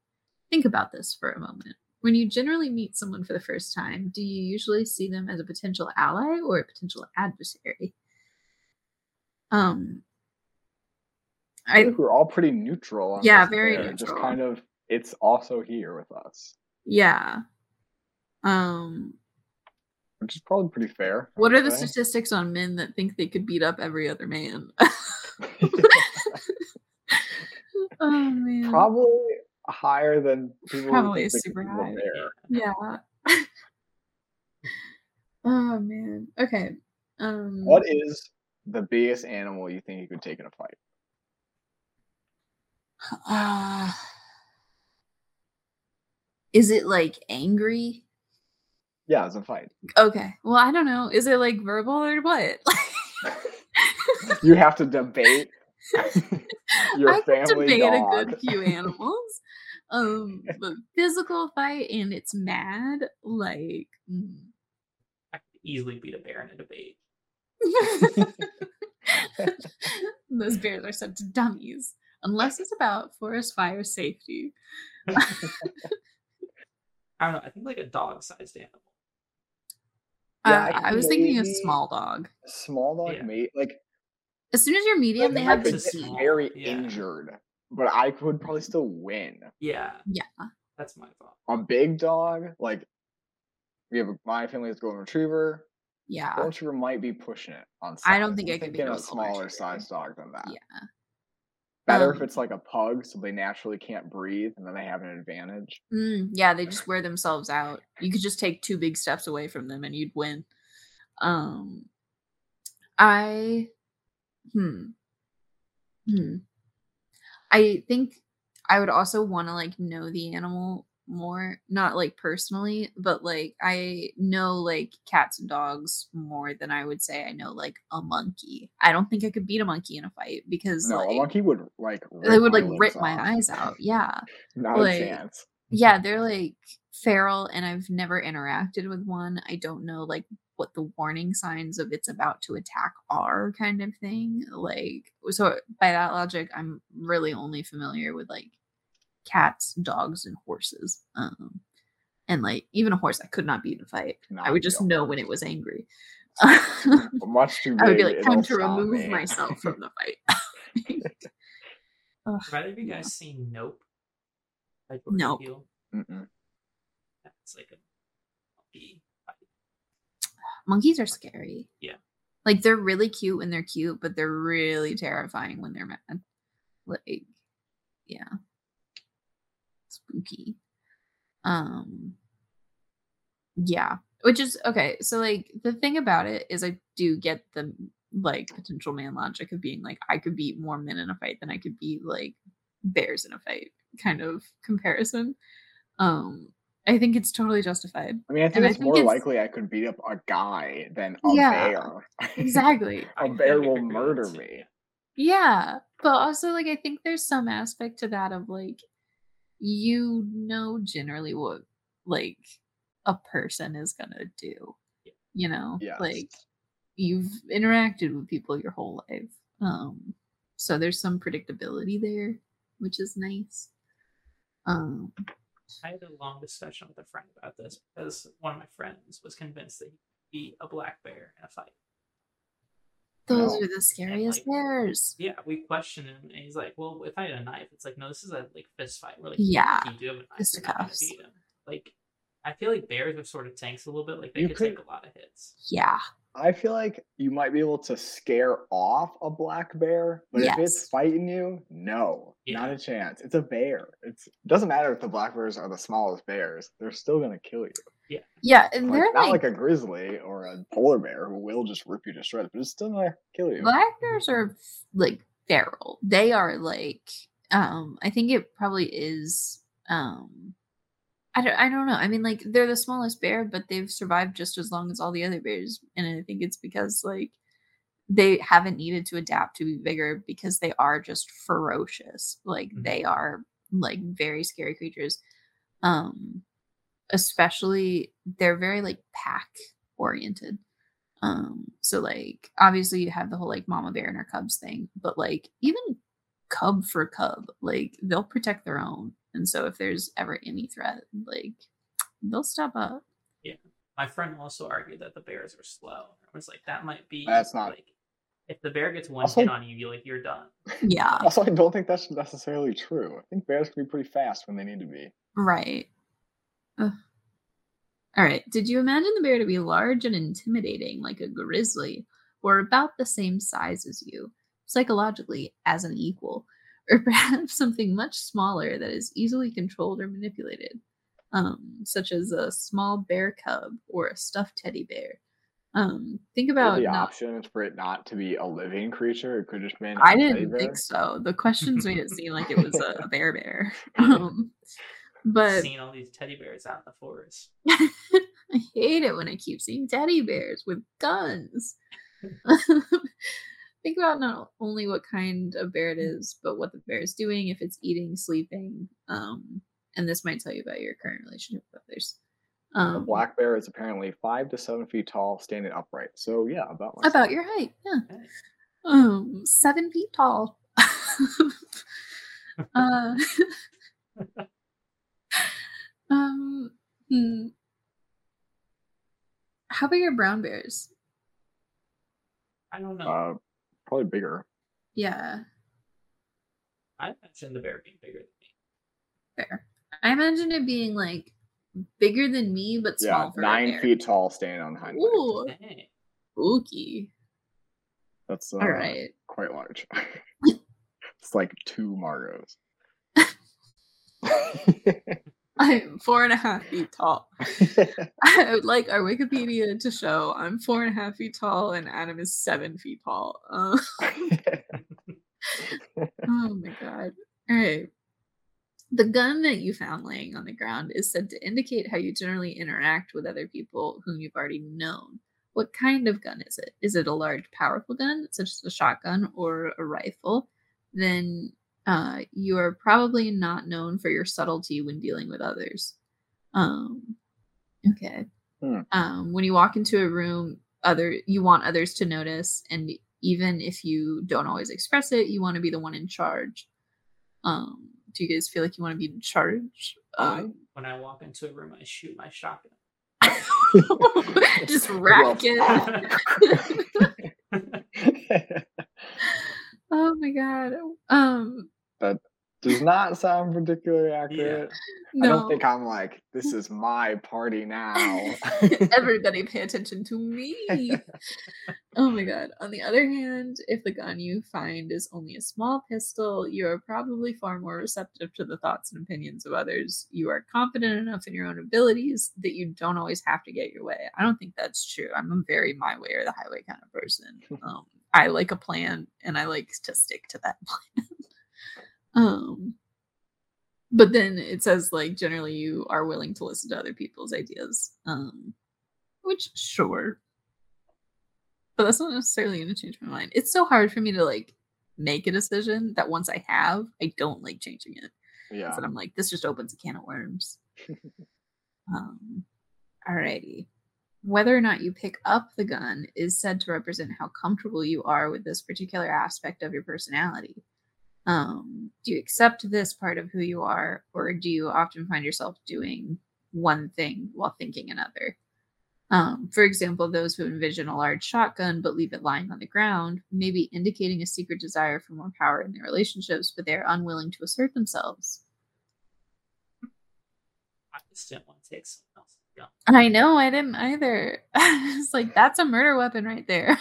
Think about this for a moment. When you generally meet someone for the first time, do you usually see them as a potential ally or a potential adversary? Um, I I think we're all pretty neutral. On Yeah, very bear, Just kind of, it's also here with us, yeah. Um, which is probably pretty fair. I what are the statistics on men that think they could beat up every other man? [LAUGHS] oh man. probably higher than people. Probably super high. Yeah. [LAUGHS] oh man. Okay. Um What is the biggest animal you think you could take in a fight? uh, is it like angry? Yeah, it's a fight. Okay. Well, I don't know. Is it like verbal or what? You have to debate [LAUGHS] your I family debate dog. a good few animals. Um, but physical fight and it's mad, like mm. I could easily beat a bear in a debate. [LAUGHS] Those bears are sent to dummies. Unless it's about forest fire safety. [LAUGHS] I don't know. I think like a dog-sized animal. Yeah, Uh, I I was thinking a small dog. Small dog, Yeah. mate. Like As soon as you're medium, they have could the It's a get teeth. small- very yeah. injured, but I could probably still win. Yeah, Yeah. that's my thought. A big dog, like we have my family has a golden retriever. Yeah. Golden might be pushing it on. Size. I don't think I'm I could beat thinking a smaller size dog than that. Yeah. Better if Um, it's like a pug, so they naturally can't breathe, and then they have an advantage. Mm, yeah, they just wear themselves out. You could just take two big steps away from them and you'd win. Um I hmm. Hmm. I think I would also want to like know the animal more, not like personally, but like I know like cats and dogs more than I would say I know like a monkey. I don't think I could beat a monkey in a fight because No, like a monkey would like they would like rip my eyes out. Yeah. [LAUGHS] Not like- a chance. Yeah, they're like feral and I've never interacted with one. I don't know like what the warning signs of it's about to attack are kind of thing. Like so by that logic, I'm really only familiar with like cats, dogs, and horses. Um and like even a horse I could not beat in a fight. I would just know when it was angry. Much too big. I would be like, time to remove me." myself from the fight. [LAUGHS] Ugh, Have either of you yeah. guys seen Nope? By Jordan Nope. That's like a monkey. monkeys are scary. Yeah. Like they're really cute when they're cute, but they're really terrifying when they're mad. Like, yeah. Spooky. Um yeah. Which is okay. So like the thing about it is I do get the like potential man logic of being like I could beat more men in a fight than I could beat like bears in a fight kind of comparison. Um I think it's totally justified. I mean, I think And I it's think more it's- likely I could beat up a guy than a Yeah, bear. Exactly. [LAUGHS] a bear will murder me. Yeah, but also like I think there's some aspect to that of like you know generally what like a person is gonna do. You know, Yes. like you've interacted with people your whole life, um, so there's some predictability there, which is nice. Um, I had a long discussion with a friend about this because one of my friends was convinced that he could beat a black bear in a fight. Those No. are the scariest like, bears. Yeah, we questioned him, and he's like, "Well, if I had a knife, it's like, no, this is a like fist fight. We're like, Yeah, you do have a knife, you're not gonna fisticuffs. beat him." Like, I feel like bears are sort of tanks a little bit. Like they You could, could- take a lot of hits. Yeah, I feel like you might be able to scare off a black bear, but if it's fighting you, no, not a chance. It's a bear. It's it doesn't matter if the black bears are the smallest bears; they're still gonna kill you. Yeah, Yeah, and Like, they're not like, like a grizzly or a polar bear who will just rip you to shreds, but it's still gonna kill you. black bears are like feral they are like um i think it probably is um I don't, I don't know i mean like they're the smallest bear but they've survived just as long as all the other bears and i think it's because like they haven't needed to adapt to be bigger because they are just ferocious. Like Mhm. they are like very scary creatures. Um especially they're very like pack oriented. Um so like obviously you have the whole like mama bear and her cubs thing, but like even cub for cub, like they'll protect their own. And so if there's ever any threat, like they'll step up. Yeah. My friend also argued that the bears are slow. I was like, that might be That's not- like if the bear gets one Also- hit on you, you like you're done. Yeah. Also, I don't think that's necessarily true. I think bears can be pretty fast when they need to be. Right. Ugh. All right. Did you imagine the bear to be large and intimidating, like a grizzly, or about the same size as you, psychologically as an equal, [LAUGHS] or perhaps something much smaller that is easily controlled or manipulated, um, such as a small bear cub or a stuffed teddy bear? Um, think about the not options for it not to be a living creature? It could just be I didn't think so. The questions made it seem like it was a, a [LAUGHS] bear bear. [LAUGHS] Um, but Seeing all these teddy bears out in the forest. [LAUGHS] I hate it when I keep seeing teddy bears with guns. [LAUGHS] Think about not only what kind of bear it is, but what the bear is doing, if it's eating, sleeping. Um, and this might tell you about your current relationship with others. A Um, black bear is apparently five to seven feet tall, standing upright. So yeah, about my about your height, yeah. Okay. Um, seven feet tall. [LAUGHS] uh, um, hmm. How big are brown bears? I don't know. Uh, probably bigger. Yeah, I imagine the bear being bigger than me. fair. I imagine it being like bigger than me, but small Yeah, for a nine bear. feet tall, standing on hind legs. Ooh, Hey, spooky. That's uh, All right. quite large. [LAUGHS] it's like two Margos. [LAUGHS] [LAUGHS] I'm [LAUGHS] four and a half feet tall. I [LAUGHS] would [LAUGHS] like our Wikipedia to show I'm four and a half feet tall and Adam is seven feet tall. Uh, oh my god. All right. The gun that you found laying on the ground is said to indicate how you generally interact with other people whom you've already known. What kind of gun is it? Is it a large, powerful gun, such as a shotgun or a rifle? Then uh, you are probably not known for your subtlety when dealing with others. Um, okay. Hmm. Um, when you walk into a room, other you want others to notice, and even if you don't always express it, you want to be the one in charge. Um, do you guys feel like you want to be in charge? Um, when I walk into a room, I shoot my shotgun. [LAUGHS] just [LAUGHS] rack it. [LAUGHS] Oh my god. Um, that Does not sound particularly accurate. I no. don't think I'm like, this is my party now. [LAUGHS] Everybody [LAUGHS] pay attention to me. [LAUGHS] oh my god. On the other hand, if the gun you find is only a small pistol, you are probably far more receptive to the thoughts and opinions of others. You are confident enough in your own abilities that you don't always have to get your way. I don't think that's true. I'm a very my way or the highway kind of person. Um, I like a plan and I like to stick to that [LAUGHS] plan. um but then it says like generally you are willing to listen to other people's ideas um which sure. But that's not necessarily going to change my mind. It's so hard for me to like make a decision that once i have i don't like changing it. Yeah. i'm like this just opens a can of worms. [LAUGHS] Um alrighty whether or not you pick up the gun is said to represent how comfortable you are with this particular aspect of your personality um, do you accept this part of who you are or do you often find yourself doing one thing while thinking another um, for example those who envision a large shotgun but leave it lying on the ground may be indicating a secret desire for more power in their relationships but they're unwilling to assert themselves I just didn't want to take gun. I know i didn't either [LAUGHS] it's like that's a murder weapon right there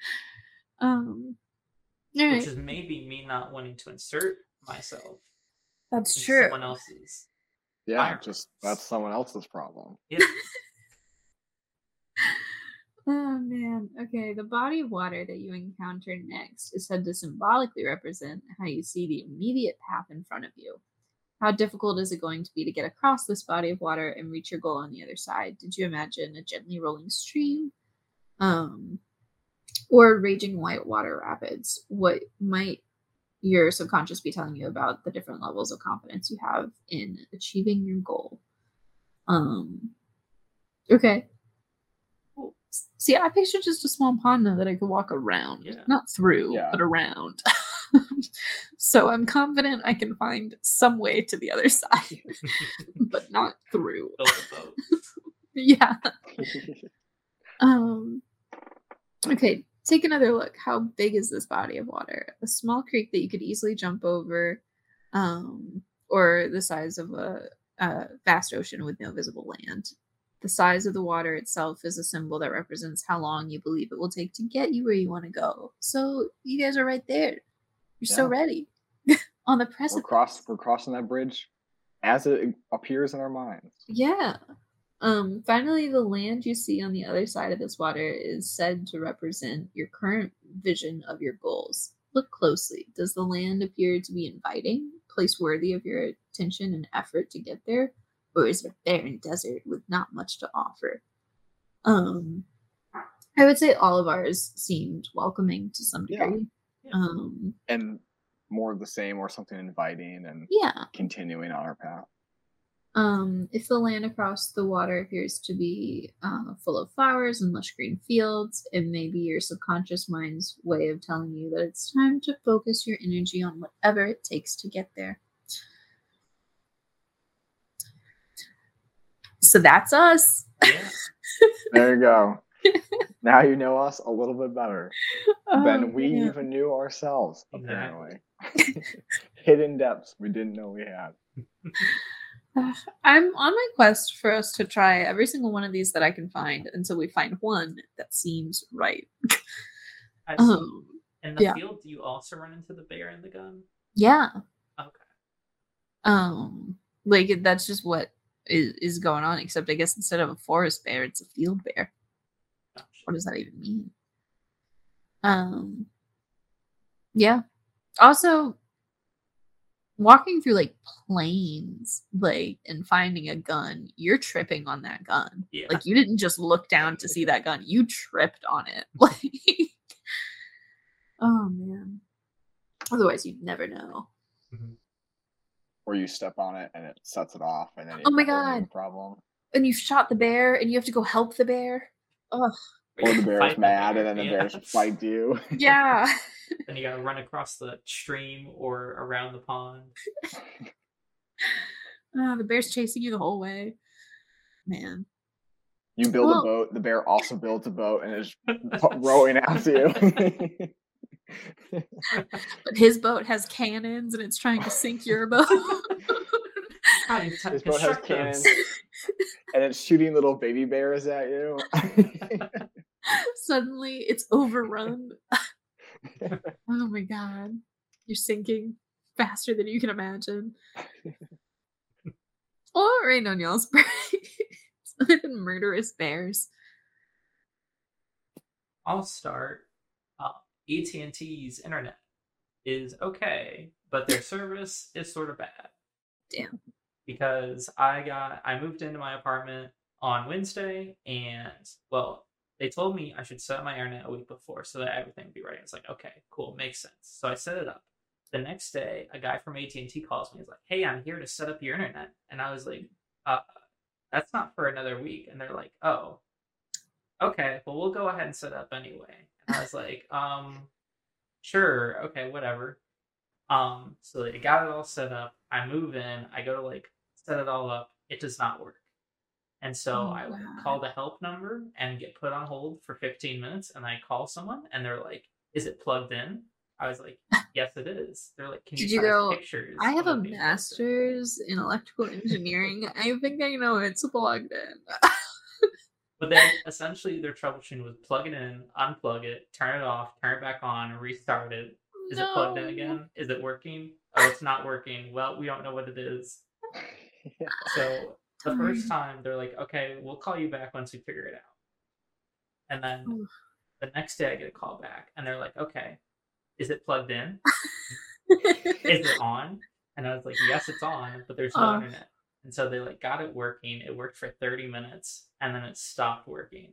[LAUGHS] um all right. Which is maybe me not wanting to insert myself that's into true someone else's. Yeah, Fire just that's someone else's problem. Yeah. [LAUGHS] Oh man. Okay, the body of water that you encounter next is said to symbolically represent how you see the immediate path in front of you. How difficult is it going to be to get across this body of water and reach your goal on the other side? Did you imagine a gently rolling stream? Um or raging white water rapids, what might your subconscious be telling you about the different levels of confidence you have in achieving your goal? Um, okay. See, I pictured just a small pond now that I could walk around, Yeah. not through, Yeah. but around. [LAUGHS] [LAUGHS] so I'm confident I can find some way to the other side, [LAUGHS] but not through. Build a boat. [LAUGHS] Yeah. Um. Okay, take another look. How big is this body of water? A small creek that you could easily jump over, um, or the size of a, a vast ocean with no visible land. The size of the water itself is a symbol that represents how long you believe it will take to get you where you want to go. So you guys are right there. You're so ready [LAUGHS] on the we're cross we're crossing that bridge as it appears in our minds. Yeah. Um, finally, the land you see on the other side of this water is said to represent your current vision of your goals. Look closely. Does the land appear to be inviting, place worthy of your attention and effort to get there? Or is it a barren desert with not much to offer? Um, I would say all of ours seemed welcoming to some Yeah. degree. Yeah. Um, And more of the same or something inviting and yeah. continuing on our path. Um, if the land across the water appears to be uh, full of flowers and lush green fields, it may be your subconscious mind's way of telling you that it's time to focus your energy on whatever it takes to get there. So that's us. Yeah. There you go. [LAUGHS] now you know us a little bit better Oh, than we man. even knew ourselves, Exactly. apparently. [LAUGHS] [LAUGHS] Hidden depths we didn't know we had. I'm on my quest for us to try every single one of these that I can find until we find one that seems right. I see. Um, In the yeah. field, do you also run into the bear and the gun? yeah. Okay. um like that's just what is, is going on except i guess instead of a forest bear it's a field bear Gotcha. What does that even mean um yeah also walking through like plains, like and finding a gun you're tripping on that gun Yeah. like you didn't just look down to see that gun you tripped on it [LAUGHS] like oh man otherwise you'd never know Mhm. Or you step on it and it sets it off and then Oh my it's a whole new God. problem. and you shot the bear and you have to go help the bear Ugh. Or the [LAUGHS] bear is mad and then the yeah. bear should fight you. [LAUGHS] yeah [LAUGHS] Then you gotta run across the stream or around the pond. Ah, the bear's chasing you the whole way man You build Well- a boat, the bear also builds a boat and is rowing after you. but his boat has cannons and it's trying to sink your boat How do you t- His boat has cannons. and it's shooting little baby bears at you. [LAUGHS] suddenly it's overrun [LAUGHS] [LAUGHS] oh my god you're sinking faster than you can imagine or rain on y'all's other than murderous bears I'll start. Uh, AT&T's internet is okay, but their service is sort of bad. Damn. Because I got I moved into my apartment on Wednesday, and well, they told me I should set up my internet a week before so that everything would be ready. It's like okay, cool, makes sense. So I set it up. The next day, a guy from AT&T calls me. He's like, "Hey, I'm here to set up your internet," and I was like, "Uh, that's not for another week." And they're like, "Oh." okay, well, we'll go ahead and set up anyway. And I was [LAUGHS] like, um, sure, okay, whatever. Um, so they got it all set up. I move in, I go to like set it all up. It does not work. And so Oh, I like, God. call the help number and get put on hold for 15 minutes. And I call someone and they're like, is it plugged in? I was like, [LAUGHS] yes, it is. They're like, can Did you us go, pictures? I have a it being in?" master's in electrical engineering. I think I know it's plugged in. But then essentially their troubleshooting was plug it in, unplug it, turn it off, turn it back on, restart it. Oh, is it plugged in again? Is it working? Oh, it's not working. Well, we don't know what it is. [LAUGHS] So the first time they're like, okay, we'll call you back once we figure it out. And then Oof. the next day I get a call back and they're like, okay, is it plugged in? [LAUGHS] Is it on? And I was like, yes, it's on, but there's no Oh. internet. And so they like got it working. It worked for 30 minutes and then it stopped working.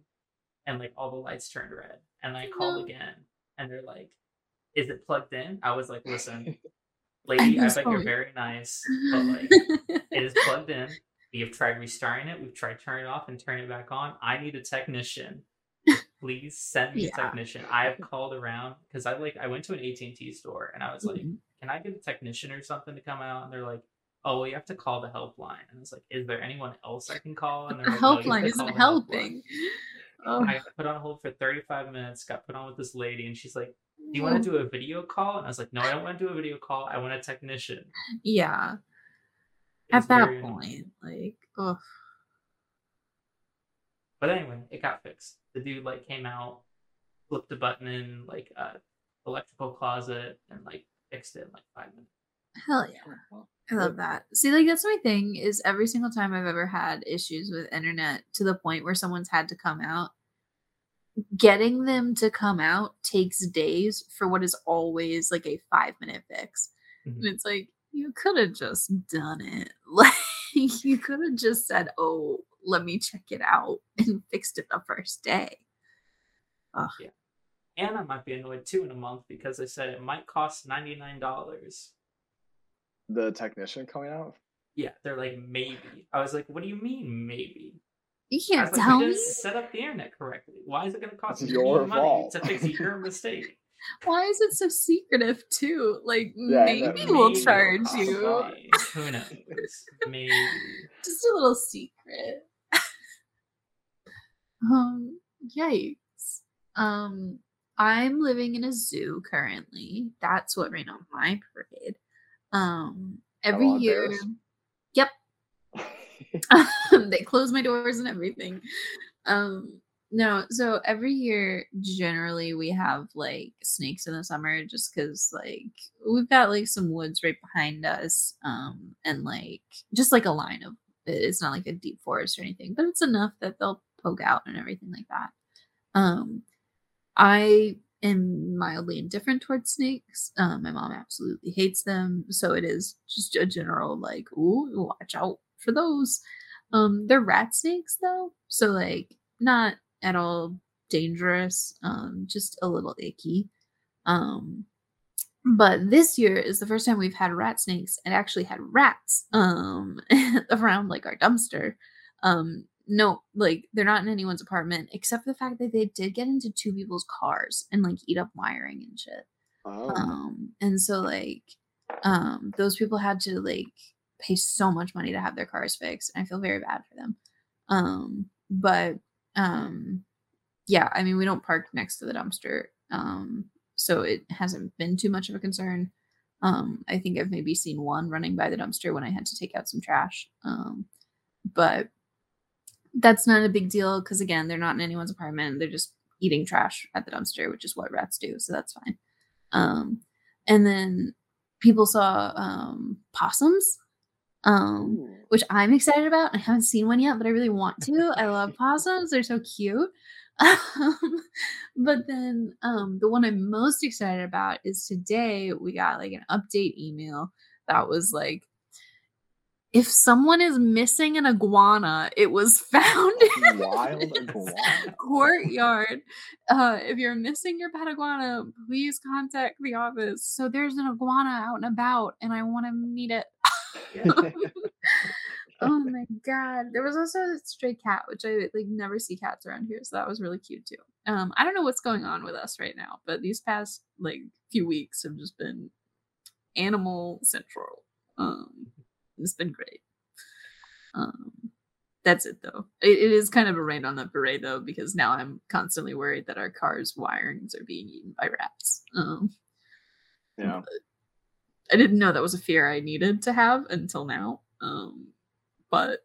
And like all the lights turned red. And I called again, and they're like, "Is it plugged in?" I was like, "Listen, [LAUGHS] lady, I bet you're very nice, but like, [LAUGHS] it is plugged in. We have tried restarting it. We've tried turning it off and turning it back on. I need a technician. [LAUGHS] Please send me Yeah. a technician. I have called around because I like I went to an AT and T store and I was like, Mhm. "Can I get a technician or something to come out?" And they're like, "Oh, well, you have to call the helpline." And I was like, "Is there anyone else I can call?" And the they're like, "No, you have helpline to isn't the helpline." helping. Oh, I put on hold for 35 minutes, got put on with this lady, and she's like, Do you want to do a video call? And I was like, No, I don't want to do a video call. I want a technician. Yeah. It was At that very point, like, oh, But anyway, it got fixed. The dude like came out, flipped a button in like a electrical closet, and like fixed it in like five minutes. hell yeah. I love that. See, like that's my thing is every single time I've ever had issues with internet to the point where someone's had to come out, getting them to come out takes days for what is always like a five minute fix. Mhm. And it's like, you could have just done it. [LAUGHS] Like you could have just said, Oh, let me check it out [LAUGHS] and fixed it the first day. Ugh. And I might be annoyed too in a month because they said it might cost ninety nine dollars. The technician coming out. Yeah, they're like maybe. I was like, what do you mean maybe? You can't was like, tell you me set up the internet correctly. Why is it going to cost It's me your money fault. to fix your [LAUGHS] mistake? Why is it so secretive too? Like Yeah, maybe that we'll Maybe it'll charge cost you. [LAUGHS] Who knows? Maybe. just a little secret. [LAUGHS] um, yikes. Um, I'm living in a zoo currently. That's what ran on my parade. Um, every year, bears? yep, [LAUGHS] they close my doors and everything. Um, no, so every year, generally, we have like snakes in the summer just because, like, we've got like some woods right behind us. Um, and like just like a line of it's not like a deep forest or anything, but it's enough that they'll poke out and everything like that. Um, I am mildly indifferent towards snakes. Um, my mom absolutely hates them, so it is just a general like, ooh, watch out for those. Um, they're rat snakes though, so like not at all dangerous. Um, just a little icky. Um, but this year is the first time we've had rat snakes and actually had rats um [LAUGHS] around like our dumpster. Um, no, like they're not in anyone's apartment, except for the fact that they did get into two people's cars and like eat up wiring and shit. oh, Um, and so like um those people had to like pay so much money to have their cars fixed. And I feel very bad for them. Um, but um yeah, I mean we don't park next to the dumpster. Um, so it hasn't been too much of a concern. Um, I think I've maybe seen one running by the dumpster when I had to take out some trash. Um, but that's not a big deal because again, they're not in anyone's apartment. They're just eating trash at the dumpster, which is what rats do. So that's fine. Um, and then people saw um, possums, um, Ooh. which I'm excited about. I haven't seen one yet, but I really want to. I love possums; they're so cute. [LAUGHS] Um, but then um, the one I'm most excited about is today we got like an update email that was like, if someone is missing an iguana, it was [LAUGHS] found in Wild iguana? [LAUGHS] courtyard. Uh, if you're missing your pet iguana, please contact the office. So there's an iguana out and about, and I want to meet it. [LAUGHS] oh my god! There was also a stray cat, which I like never see cats around here, so that was really cute too. Um, I don't know what's going on with us right now, but these past like few weeks have just been animal central. Um, it's been great. Um, that's it though. It, it is kind of a rain on the parade though, because now I'm constantly worried that our cars' wirings are being eaten by rats. Um, yeah. I didn't know that was a fear I needed to have until now. Um, but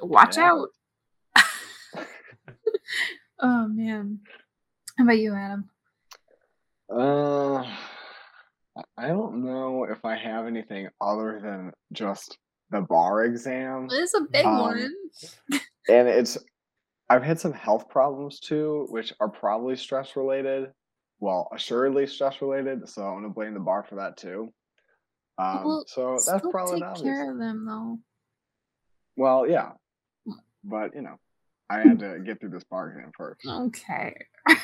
watch Yeah. out. [LAUGHS] oh man. How about you, Adam? Uh, I- don't know if I have anything other than just the bar exam. It's a big Um, one. and it's I've had some health problems too, which are probably stress related. Well, assuredly stress related, so I'm gonna blame the bar for that too. Um, Well, so that's probably take not obvious. care of them though. Well, yeah, but you know, I had to get through this bar exam first. Okay. [LAUGHS]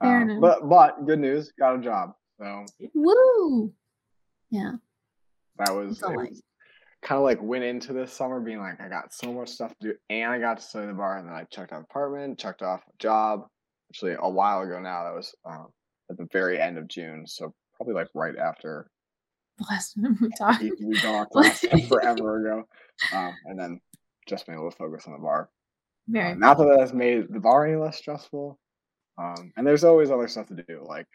Fair Uh, enough. but but good news, got a job. So Woo! Yeah. that was, I- kind of like went into this summer being like I got so much stuff to do, and I got to study the bar, and then I checked out apartment, checked off a job. Actually, a while ago now. That was um, at the very end of June, so probably like right after The last time we talked. we talked [LAUGHS] forever ago, um, and then just been able to focus on the bar. Very Uh, not that that has made the bar any less stressful. Um, and there's always other stuff to do. Like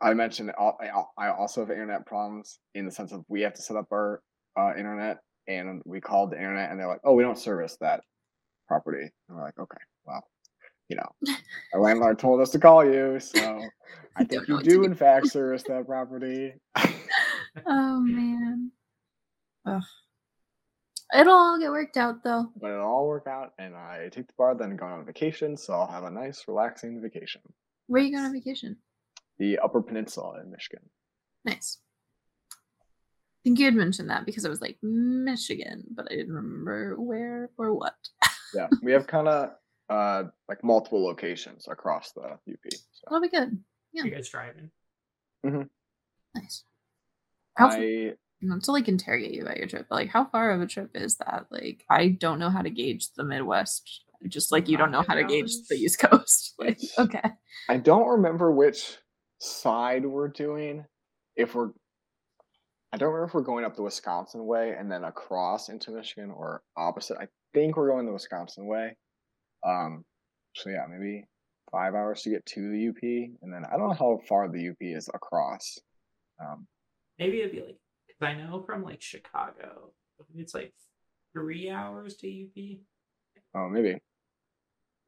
I mentioned, I I also have internet problems in the sense of we have to set up our uh, internet, and we called the internet, and they're like, "Oh, we don't service that property." And we're like, "Okay, well, you know, our landlord told us to call you, so [LAUGHS] I think you do do." in fact service that property." [LAUGHS] Oh man. Ugh. It'll all get worked out though. but it'll all work out, and I take the bar, then go on vacation, so I'll have a nice, relaxing vacation. Where are you going on vacation? The Upper Peninsula in Michigan. Nice. I think you had mentioned that because I was like Michigan, but I didn't remember where or what. Yeah, [LAUGHS] we have kind of uh like multiple locations across the UP. So That'll be good. Yeah. You guys driving? Mm-hmm. Nice. How f- I not to like interrogate you about your trip, but like how far of a trip is that? Like I don't know how to gauge the Midwest. Just like you don't know how to gauge the East Coast. [LAUGHS] Like okay. I don't remember which side we're doing. If we're I don't remember if we're going up the Wisconsin way and then across into Michigan or opposite. I think we're going the Wisconsin way. Um so yeah, maybe five hours to get to the UP, and then I don't know how far the UP is across. Um, Maybe it'd be like because I know from like Chicago, it's like three hours to UP. oh, maybe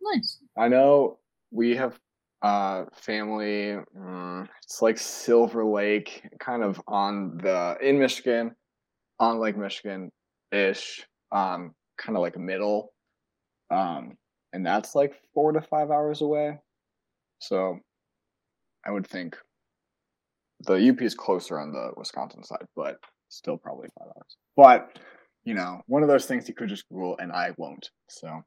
Nice. I know we have uh family. mm, it's like Silver Lake, kind of on the in Michigan, on Lake Michigan ish. Um, kind of like middle. Um, and that's like four to five hours away. So, I would think the UP is closer on the Wisconsin side, but still probably five hours. But you know, one of those things you could just Google, and I won't. So.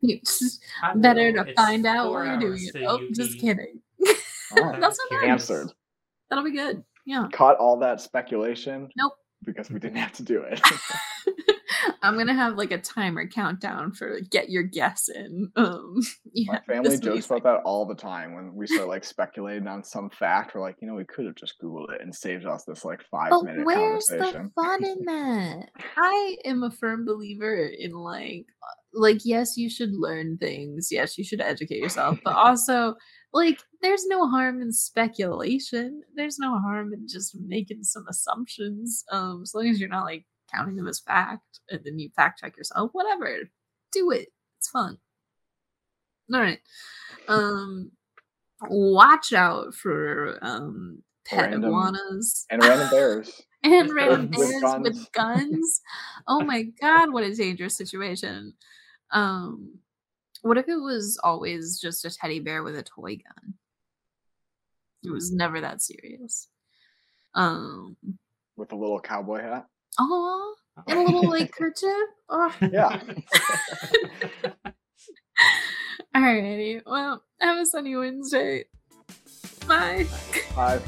You- [LAUGHS] I Better will. to It's find out four while you're doing it. Oh, UP. just kidding. [LAUGHS] Oh, That's so nice. answered. That'll be good. Yeah. Caught all that speculation. Nope. Because we didn't have to do it. [LAUGHS] I'm gonna have like a timer countdown for get your guess in. Um, [LAUGHS] yeah, My family jokes about that all the time when we start like speculating on some fact. We're like, you know, we could have just Googled it and saved us this like five But minute where's the fun in [LAUGHS] that? I am a firm believer in like, uh, like yes, you should learn things. Yes, you should educate yourself, but [LAUGHS] also like, there's no harm in speculation. There's no harm in just making some assumptions. Um, as long as you're not like counting them as fact, and then you fact check yourself. Whatever, do it. It's fun. All right. Um, watch out for um pet Random- iguanas And random [LAUGHS] bears. and random guns. With bears guns. with guns. Oh my god, what a dangerous situation. Um what if it was always just a teddy bear with a toy gun? It was never that serious. Um with a little cowboy hat. Oh and a little like [LAUGHS] kerchief. Oh. Yeah. [LAUGHS] Alrighty. Well, have a sunny Wednesday. Bye. Five.